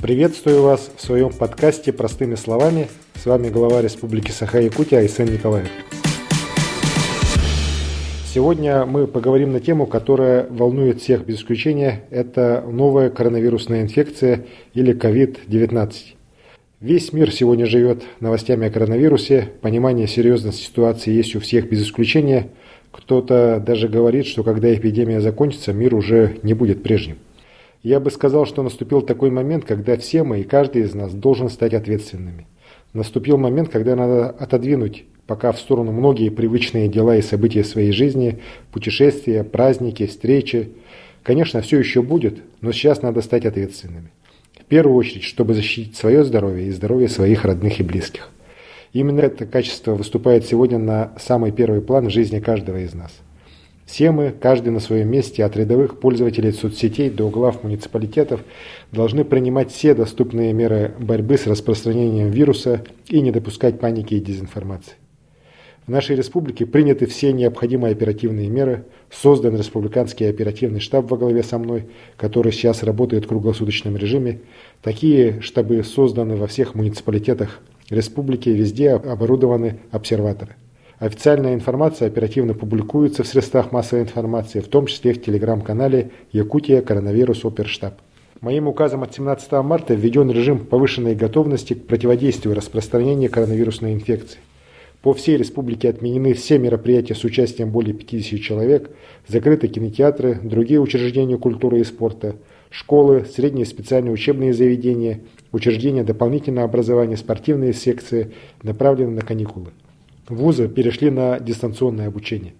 Приветствую вас в своем подкасте «Простыми словами». С вами глава Республики Саха-Якутия Айсен Николаев. Сегодня мы поговорим на тему, которая волнует всех без исключения. Это новая коронавирусная инфекция или COVID-19. Весь мир сегодня живет новостями о коронавирусе. Понимание серьезности ситуации есть у всех без исключения. Кто-то даже говорит, что когда эпидемия закончится, мир уже не будет прежним. Я бы сказал, что наступил такой момент, когда все мы и каждый из нас должен стать ответственными. Наступил момент, когда надо отодвинуть пока в сторону многие привычные дела и события своей жизни, путешествия, праздники, встречи. Конечно, все еще будет, но сейчас надо стать ответственными. В первую очередь, чтобы защитить свое здоровье и здоровье своих родных и близких. Именно это качество выступает сегодня на самый первый план в жизни каждого из нас. Все мы, каждый на своем месте, от рядовых пользователей соцсетей до глав муниципалитетов, должны принимать все доступные меры борьбы с распространением вируса и не допускать паники и дезинформации. В нашей республике приняты все необходимые оперативные меры, создан республиканский оперативный штаб во главе со мной, который сейчас работает в круглосуточном режиме. Такие штабы созданы во всех муниципалитетах республики, везде оборудованы обсерваторы. Официальная информация оперативно публикуется в средствах массовой информации, в том числе в телеграм-канале «Якутия. Коронавирус Оперштаб». Моим указом от 17 марта введен режим повышенной готовности к противодействию распространению коронавирусной инфекции. По всей республике отменены все мероприятия с участием более 50 человек, закрыты кинотеатры, другие учреждения культуры и спорта, школы, средние специальные учебные заведения, учреждения дополнительного образования, спортивные секции направлены на каникулы. Вузы перешли на дистанционное обучение.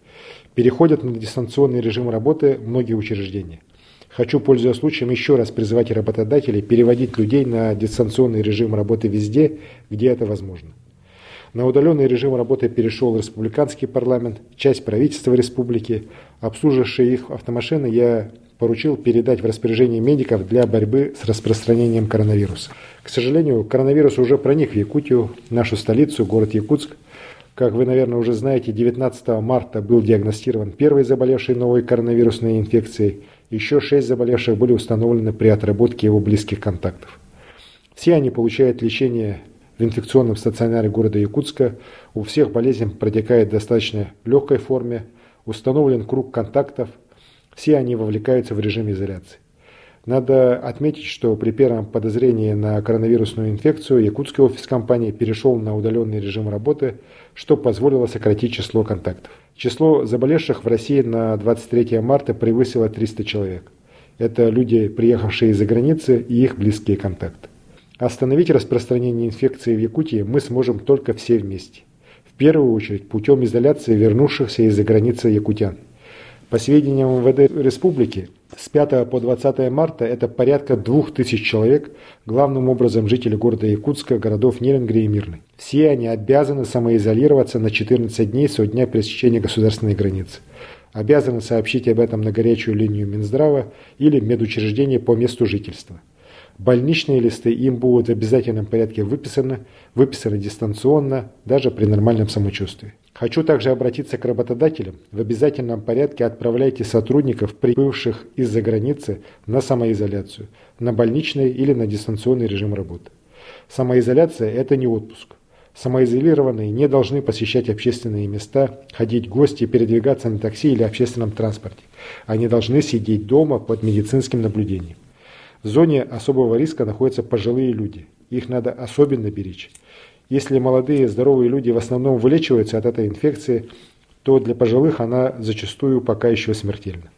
Переходят на дистанционный режим работы многие учреждения. Хочу, пользуясь случаем, еще раз призвать работодателей переводить людей на дистанционный режим работы везде, где это возможно. На удаленный режим работы перешел республиканский парламент, часть правительства республики. Обслуживавшие их автомашины я поручил передать в распоряжение медиков для борьбы с распространением коронавируса. К сожалению, коронавирус уже проник в Якутию, нашу столицу, город Якутск. Как вы, наверное, уже знаете, 19 марта был диагностирован первый заболевший новой коронавирусной инфекцией. Еще шесть заболевших были установлены при отработке его близких контактов. Все они получают лечение в инфекционном стационаре города Якутска. У всех болезнь протекает в достаточно легкой форме. Установлен круг контактов. Все они вовлекаются в режим изоляции. Надо отметить, что при первом подозрении на коронавирусную инфекцию якутский офис компании перешел на удаленный режим работы, что позволило сократить число контактов. Число заболевших в России на 23 марта превысило 300 человек. Это люди, приехавшие из-за границы и их близкие контакты. Остановить распространение инфекции в Якутии мы сможем только все вместе. В первую очередь путем изоляции вернувшихся из-за границы якутян. По сведениям МВД республики, с 5 по 20 марта это порядка 2000 человек, главным образом жители города Якутска, городов Нерангри и Мирный. Все они обязаны самоизолироваться на 14 дней со дня пересечения государственной границы. Обязаны сообщить об этом на горячую линию Минздрава или медучреждение по месту жительства. Больничные листы им будут в обязательном порядке выписаны, выписаны дистанционно, даже при нормальном самочувствии. Хочу также обратиться к работодателям. В обязательном порядке отправляйте сотрудников, прибывших из-за границы, на самоизоляцию, на больничный или на дистанционный режим работы. Самоизоляция – это не отпуск. Самоизолированные не должны посещать общественные места, ходить в гости, передвигаться на такси или общественном транспорте. Они должны сидеть дома под медицинским наблюдением. В зоне особого риска находятся пожилые люди. Их надо особенно беречь. Если молодые здоровые люди в основном вылечиваются от этой инфекции, то для пожилых она зачастую пока еще смертельна.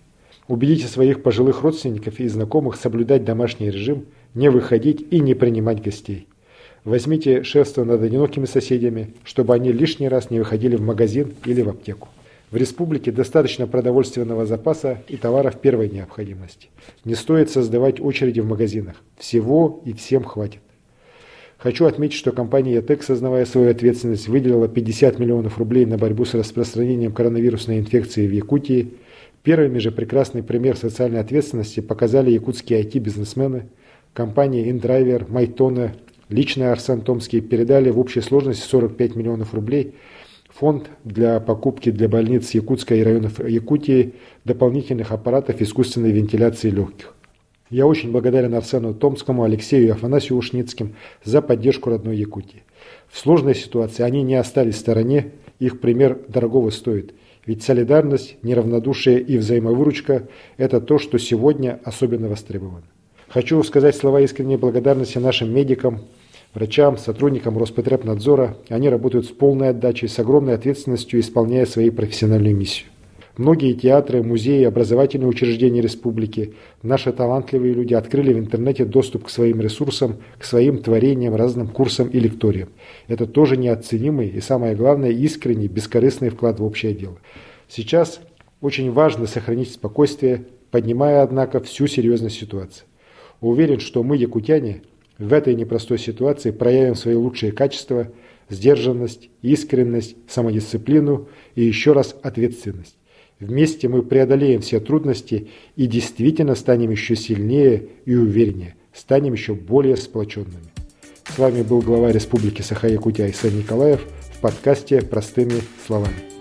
Убедите своих пожилых родственников и знакомых соблюдать домашний режим, не выходить и не принимать гостей. Возьмите шефство над одинокими соседями, чтобы они лишний раз не выходили в магазин или в аптеку. В республике достаточно продовольственного запаса и товаров первой необходимости. Не стоит создавать очереди в магазинах. Всего и всем хватит. Хочу отметить, что компания ЯТЭК, сознавая свою ответственность, выделила 50 миллионов рублей на борьбу с распространением коронавирусной инфекции в Якутии. Первыми же прекрасный пример социальной ответственности показали якутские IT-бизнесмены. Компании InDriver, Майтона, лично Арсен Томский передали в общей сложности 45 миллионов рублей – фонд для покупки для больниц Якутска и районов Якутии дополнительных аппаратов искусственной вентиляции легких. Я очень благодарен Арсену Томскому, Алексею и Афанасию Ушницким за поддержку родной Якутии. В сложной ситуации они не остались в стороне, их пример дорогого стоит. Ведь солидарность, неравнодушие и взаимовыручка – это то, что сегодня особенно востребовано. Хочу сказать слова искренней благодарности нашим медикам, врачам, сотрудникам Роспотребнадзора. Они работают с полной отдачей, с огромной ответственностью, исполняя свою профессиональную миссию. Многие театры, музеи, образовательные учреждения республики, наши талантливые люди открыли в интернете доступ к своим ресурсам, к своим творениям, разным курсам и лекториям. Это тоже неоценимый и, самое главное, искренний, бескорыстный вклад в общее дело. Сейчас очень важно сохранить спокойствие, поднимая, однако, всю серьезность ситуации. Уверен, что мы, якутяне, в этой непростой ситуации проявим свои лучшие качества, сдержанность, искренность, самодисциплину и еще раз ответственность. Вместе мы преодолеем все трудности и действительно станем еще сильнее и увереннее, станем еще более сплоченными. С вами был глава Республики Саха-Якутия Исаин Николаев в подкасте «Простыми словами».